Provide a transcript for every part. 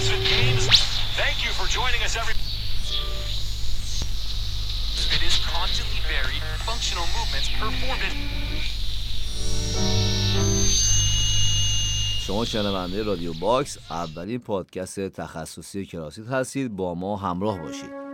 CrossFit Games. Thank you for joining us, every. It is constantly varied, functional movements performed شما شنونده رادیو باکس اولین پادکست تخصصی کراسیت هستید با ما همراه باشید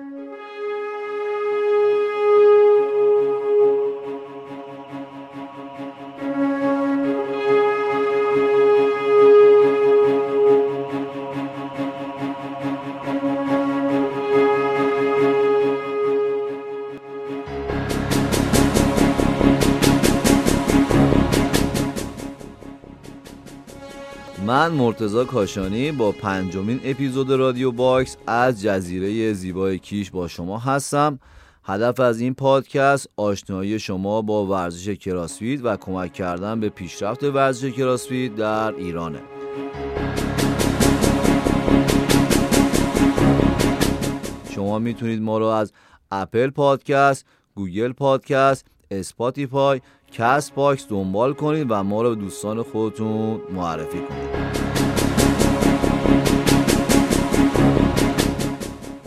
مرتضی کاشانی با پنجمین اپیزود رادیو باکس از جزیره زیبای کیش با شما هستم. هدف از این پادکست آشنایی شما با ورزش CrossFit و کمک کردن به پیشرفت ورزش CrossFit در ایرانه. شما می‌تونید ما رو از Apple Podcast، Google Podcast، Spotify Castbox دنبال کنید و ما رو به دوستان خودتون معرفی کنید.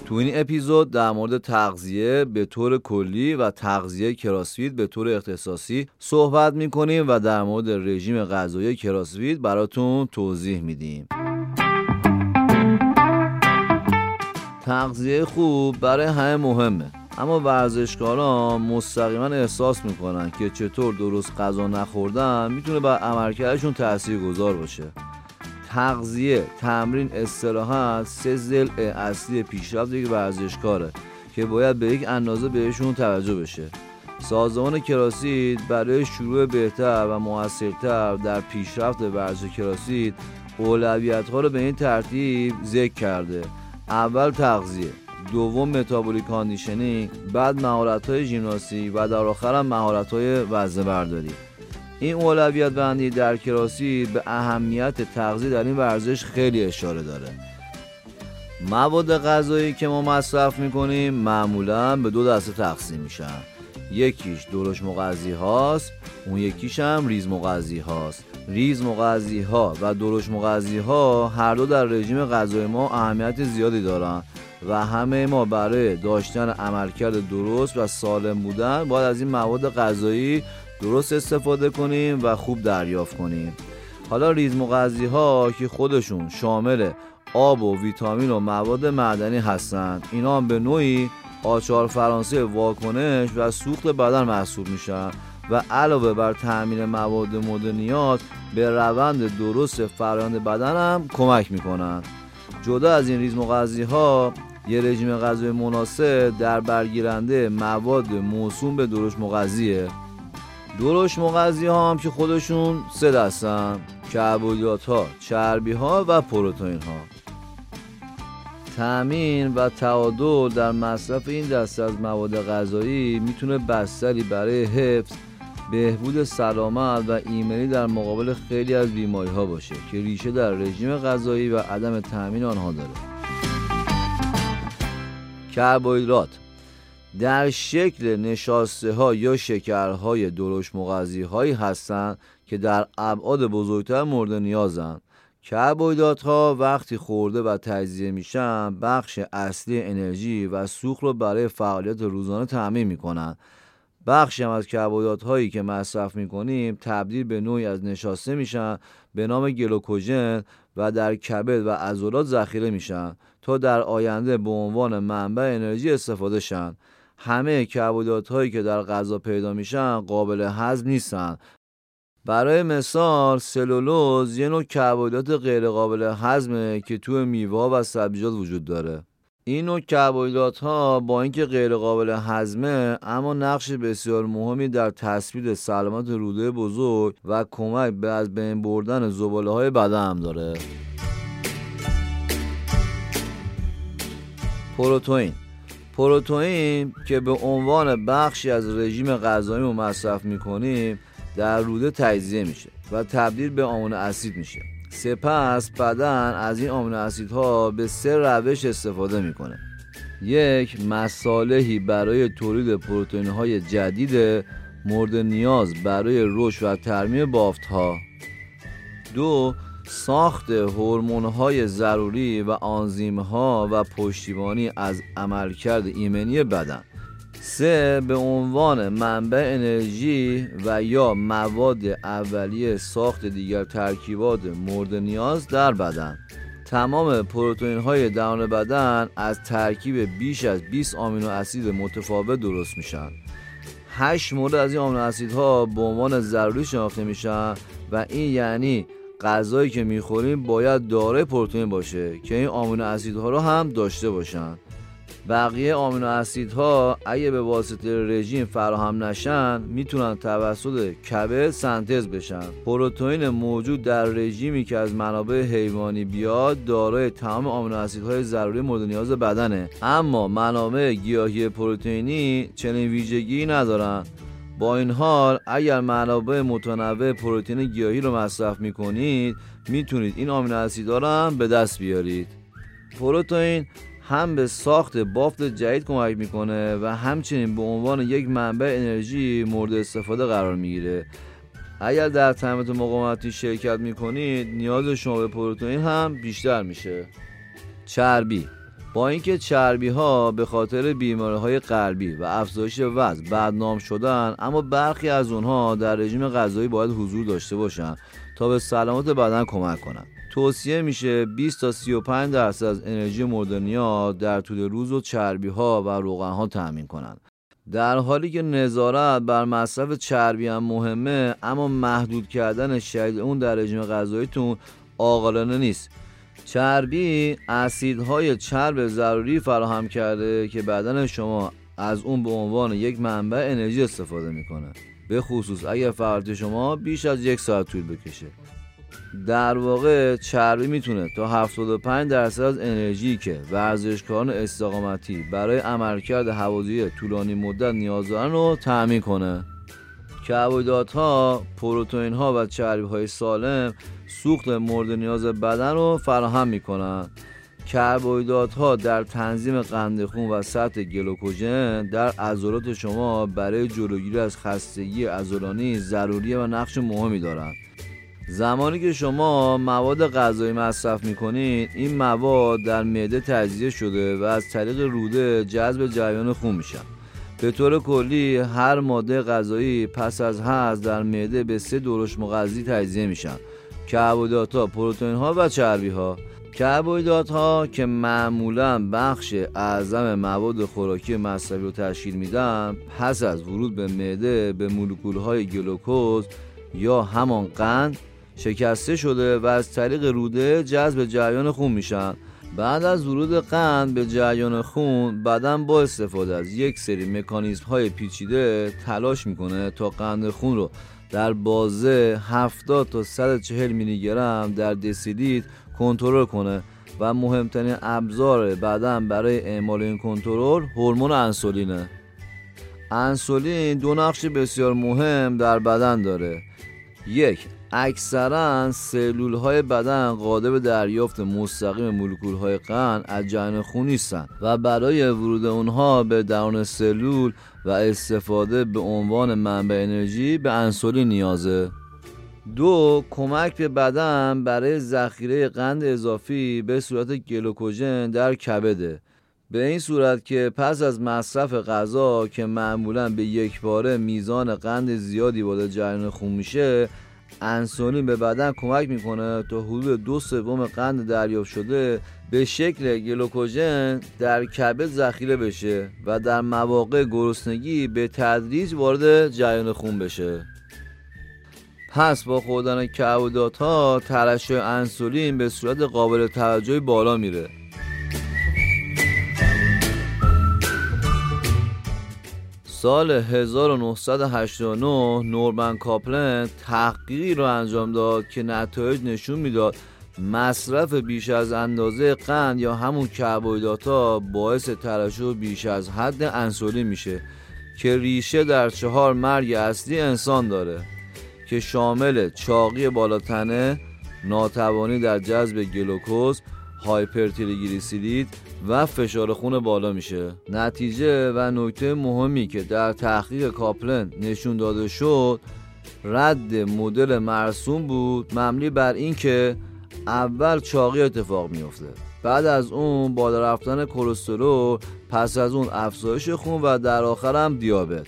تو این اپیزود در مورد تغذیه به طور کلی و تغذیه CrossFit به طور اختصاصی صحبت می‌کنیم و در مورد رژیم غذایی CrossFit براتون توضیح میدیم. تغذیه خوب برای همه مهمه اما ورزشکاران مستقیما احساس می‌کنن که چطور درست غذا نخوردن می‌تونه بر عملکردشون تأثیر گذار باشه. تغذیه تمرین استراحت سه ضلع اصلی پیشرفت یک ورزشکاره که باید به یک اندازه بهشون توجه بشه. سازمان کراسید برای شروع بهتر و موثرتر در پیشرفت ورزش کراسید اولویت ها رو به این ترتیب ذکر کرده. اول تغذیه دوم metabolic conditioning بعد مهارت های و در آخر هم مهارت های وزنه برداری این اولویت بندی در CrossFit به اهمیت تغذیه در این ورزش خیلی اشاره داره. مواد غذایی که ما مصرف می‌کنیم معمولا به دو دسته تقسیم میشن. یکیش درشت مغذی هاست اون یکیش هم ریز مغذی هاست. ریز مغذی ها و درشت مغذی ها هر دو در رژیم غذایی ما اهمیت زیادی دارن و همه ما برای داشتن عملکرد درست و سالم بودن باید از این مواد غذایی درست استفاده کنیم و خوب دریافت کنیم. حالا ریز مغذی ها که خودشون شامل آب و ویتامین و مواد معدنی هستند اینا هم به نوعی آچار فرانسه واکنش و سوخت بدن محسوب میشن و علاوه بر تأمین مواد مورد به روند درست فرآیند بدن هم کمک می‌کنن. جدا از این ریز مغذی ها یه رژیم غذایی مناسب در برگیرنده مواد موسوم به درش مغذیه. درش مغذی ها هم که خودشون سه دستن. کربوهیدرات ها چربی ها و پروتئین ها تأمین و تعادل در مصرف این دسته از مواد غذایی می‌تونه بستری برای حفظ بهبود سلامت و ایمنی در مقابل خیلی از بیماری ها باشه که ریشه در رژیم غذایی و عدم تأمین آنها داره. کربوهیدرات در شکل نشاسته ها یا شکرهای درشت مغذی هایی هستند که در ابعاد بزرگتر مورد نیازند. کربوهیدرات ها وقتی خورده و تجزیه میشن بخش اصلی انرژی و سوخت رو برای فعالیت روزانه تعمین می‌کنن. بخشی هم از کربوهیدرات هایی که مصرف می‌کنیم تبدیل به نوعی از نشاسته میشن به نام گلوکوژن و در کبد و عضلات ذخیره میشن تا در آینده به عنوان منبع انرژی استفاده شن. همه کربوهیدرات هایی که در غذا پیدا میشن قابل هضم نیستن. برای مثال سلولوز یه نوع کربوهیدرات غیر قابل هضمه که توی میوه و سبزیجات وجود داره. این نوع کربوهیدرات ها با اینکه غیر قابل هضمه اما نقش بسیار مهمی در تثبیت سلامت روده بزرگ و کمک به از بین بردن زباله های بدن هم داره. پروتئین پروتئین که به عنوان بخشی از رژیم غذایی رو مصرف می‌کنیم در روده تجزیه میشه و تبدیل به آمونو اسید میشه. سپس بدن از این آمینو اسیدها به سه روش استفاده می‌کنه. یک مصالحی برای تولید پروتئین های جدید مورد نیاز برای رشد و ترمیم بافت ها دو ساخت های ضروری و ها و پشتیبانی از عملکرد ایمنی بدن. سه به عنوان منبع انرژی و یا مواد اولیه ساخت دیگر ترکیبات مورد نیاز در بدن. تمام پروتئین های درون بدن از ترکیب بیش از 20 آمینو اسید متفاوت درست میشن. 8 مورد از این آمینو اسیدها به عنوان ضروری شناخته میشن و این یعنی غذایی که می‌خوریم باید دارای پروتئین باشه که این آمینو اسیدها رو هم داشته باشن. بقیه آمینو اسیدها اگه به واسطه رژیم فراهم نشن می‌تونن توسط کبد سنتز بشن. پروتئین موجود در رژیمی که از منابع حیوانی بیاد دارای تمام آمینو اسیدهای ضروری مورد نیاز بدنه. اما منابع گیاهی پروتئینی چنین ویژگی ندارن. با این حال اگر منابع متنوع پروتئین گیاهی رو مصرف می‌کنید می‌تونید این آمینو اسیدها هم به دست بیارید. پروتئین هم به ساخت بافت جدید کمک می‌کنه و همچنین به عنوان یک منبع انرژی مورد استفاده قرار می‌گیره. اگر در تمرینات مقاومتی شرکت می‌کنید نیاز شما به پروتئین هم بیشتر میشه. چربی با اینکه چربی ها به خاطر بیماری های قلبی و افزایش وزن بدنام شدن اما برخی از اونها در رژیم غذایی باید حضور داشته باشند تا به سلامت بدن کمک کنند توصیه میشه 20 تا 35 درصد از انرژی مورد نیاز در طول روز و چربی ها و روغن ها تامین کنند در حالی که نظارت بر مصرف چربی هم مهمه اما محدود کردن شدید اون در رژیم غذاییتون عاقلانه نیست. چربی اسیدهای چرب ضروری فراهم کرده که بدن شما از اون به عنوان یک منبع انرژی استفاده می‌کنه. به خصوص اگر فعالیت شما بیش از یک ساعت طول بکشه. در واقع چربی می‌تونه تا 75 درصد از انرژی که ورزشکاران استقامتی برای عملکرد هوازی طولانی مدت نیاز دارن رو تأمین کنه. کربوهیدرات ها، پروتئین ها و چربی های سالم سوخت مورد نیاز بدن رو فراهم می‌کنن. کربوهیدرات ها در تنظیم قند خون و سطح گلوکوژن در عضلات شما برای جلوگیری از خستگی عضلانی ضروری و نقش مهمی دارند زمانی که شما مواد غذایی مصرف می‌کنید این مواد در معده تجزیه شده و از طریق روده جذب جریان خون میشن. به طور کلی هر ماده غذایی پس از هضم در معده به سه دورش مغذی تجزیه میشن. کربوهیدرات ها پروتئین ها و چربی ها کربوهیدرات ها که معمولا بخش اعظم مواد خوراکی مصرفی رو تشکیل میدن پس از ورود به معده به مولکول های گلوکوز یا همان قند شکسته شده و از طریق روده جذب جریان خون میشن. بعد از ورود قند به جریان خون بدن با استفاده از یک سری مکانیزم های پیچیده تلاش می‌کنه تا قند خون رو در بازه 70 تا 140 میلی گرم در دسیلیت کنترل کنه و مهمترین ابزار بدن برای اعمال این کنترل هورمون انسولینه. انسولین دو نقش بسیار مهم در بدن داره. یک اکثرا سلول های بدن قادر به دریافت مستقیم مولکول های قند از جریان خون نیستن و برای ورود اونها به درون سلول و استفاده به عنوان منبع انرژی به انسولین نیازه. دو کمک به بدن برای ذخیره قند اضافی به صورت گلوکوژن در کبده. به این صورت که پس از مصرف غذا که معمولا به یک باره میزان قند زیادی وارد جریان خون میشه انسولین به بدن کمک می‌کنه تا حدود دو سوم قند دریافت شده به شکل گلوکوژن در کبد ذخیره بشه و در مواقع گرسنگی به تدریج وارد جریان خون بشه. پس با خوردن کربوهیدرات ها ترشح انسولین به صورت قابل توجهی بالا میره. سال 1989 نورمن کاپلن تحقیقی رو انجام داد که نتایج نشون می‌داد مصرف بیش از اندازه قند یا همون کربوهیدرات باعث ترشح بیش از حد انسولین میشه که ریشه در چهار مرگ اصلی انسان داره که شامل چاقی بالاتنه ناتوانی در جذب گلوکوز hypertriglyceride و فشار خون بالا میشه. نتیجه و نکته مهمی که در تحقیق کاپلن نشون داده شد رد مدل مرسوم بود مبنی بر اینکه اول چاقی اتفاق میفته بعد از اون بالا رفتن کلسترول پس از اون افزایش خون و در آخر هم دیابت.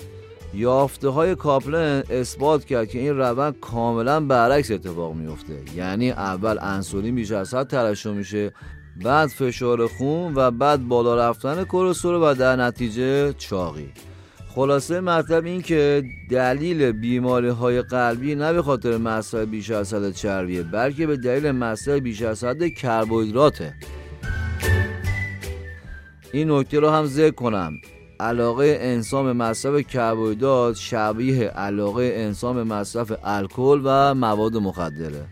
یافته های کاپلن اثبات کرد که این روند کاملا برعکس اتفاق میفته یعنی اول انسولین بیش از حد ترشح میشه بعد فشار خون و بعد بالا رفتن کلسترول و در نتیجه چاقی. خلاصه مطلب این که دلیل بیماری های قلبی نه به خاطر مصرف بیش از حد چربیه بلکه به دلیل مصرف بیش از حد کربوهیدراته. این نکته رو هم ذکر کنم. علاقه انسان به مصرف کربوهیدرات شبیه علاقه انسان به مصرف الکل و مواد مخدره.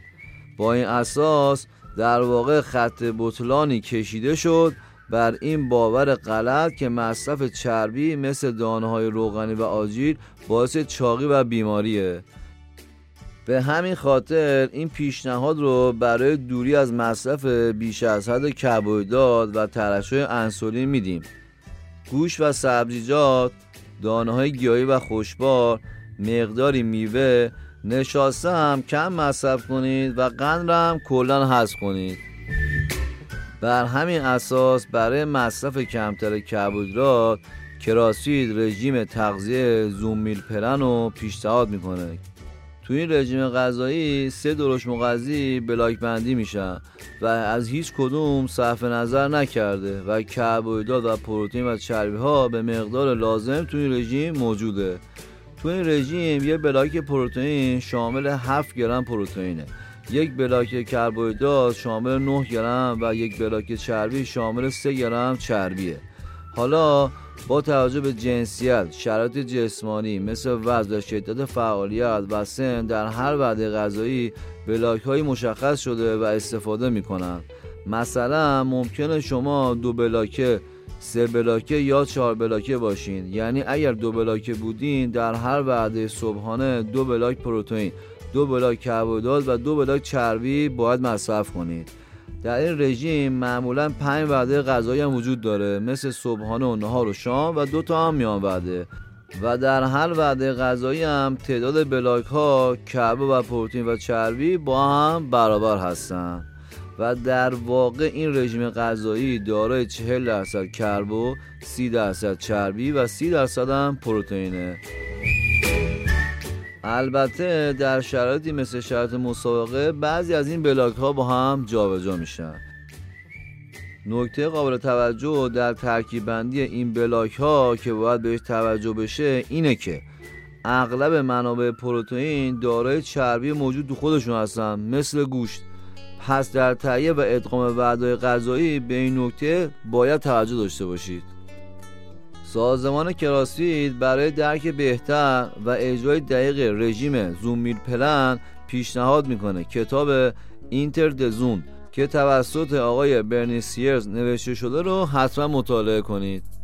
با این اساس در واقع خط بطلانی کشیده شد بر این باور غلط که مصرف چربی مثل دانه روغنی و آجیل باعث چاقی و بیماریه. به همین خاطر این پیشنهاد رو برای دوری از مصرف بیش از حد کربوهیدرات و ترشح انسولین میدیم. گوش و سبزیجات دانه های گیاهی و خوشبار مقداری میوه نشاسته هم کم مصرف کنید و قند هم کلا حذف کنید. بر همین اساس برای مصرف کمتر کربوهیدرات کراسید رژیم تغذیه زوم میل پلن رو پیشنهاد می‌کنه. تو این رژیم غذایی سه درش مغذی بلاک بندی میشن و از هیچ کدوم صرف نظر نکرده و کربوهیدرات و پروتئین و چربی ها به مقدار لازم تو این رژیم موجوده. تو این رژیم یه بلاک پروتئین شامل 7 گرم پروتئینه. یک بلاک کربوهیدرات شامل 9 گرم و یک بلاک چربی شامل 3 گرم چربیه. حالا با توجه به جنسیت شرایط جسمانی مثل وزن و شدت فعالیت و سن در هر وعده غذایی بلاک های مشخص شده و استفاده می کنند مثلا ممکنه شما دو بلاکه سه بلاکه یا چهار بلاکه باشین. یعنی اگر دو بلاکه بودین در هر وعده صبحانه دو بلاک پروتئین دو بلاک کربوهیدرات و دو بلاک چربی باید مصرف کنید. در این رژیم معمولا پنج وعده غذایی هم وجود داره مثل صبحانه و نهار و شام و دو تا هم میان وعده. و در هر وعده غذایی هم تعداد بلاک ها کربو و پروتئین و چربی با هم برابر هستند و در واقع این رژیم غذایی دارای 40 درصد کربو، 30 درصد چربی و 30 درصد هم پروتئینه. البته در شرایطی مثل شرایط مسابقه بعضی از این بلاک ها با هم جابجا میشن نکته قابل توجه در ترکیب بندی این بلاک ها که باید بهش توجه بشه اینه که اغلب منابع پروتئین دارای چربی موجود تو خودشون هستن مثل گوشت پس در تهیه و ادغام وعدای غذایی به این نکته باید توجه داشته باشید. سازمان کراسفید برای درک بهتر و اجرای دقیق رژیم زوم میل پلن پیشنهاد می‌کنه. کتاب اینتر دزون که توسط آقای برنی سیرز نوشته شده رو حتما مطالعه کنید.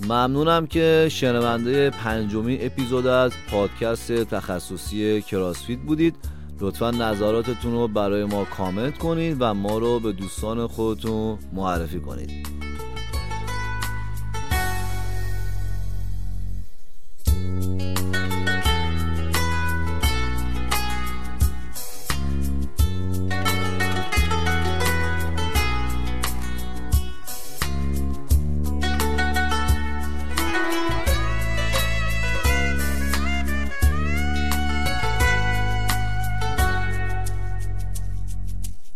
ممنونم که شنونده پنجمین اپیزود از پادکست تخصصی کراسفیت بودید. لطفا نظراتتون رو برای ما کامنت کنید و ما رو به دوستان خودتون معرفی کنید.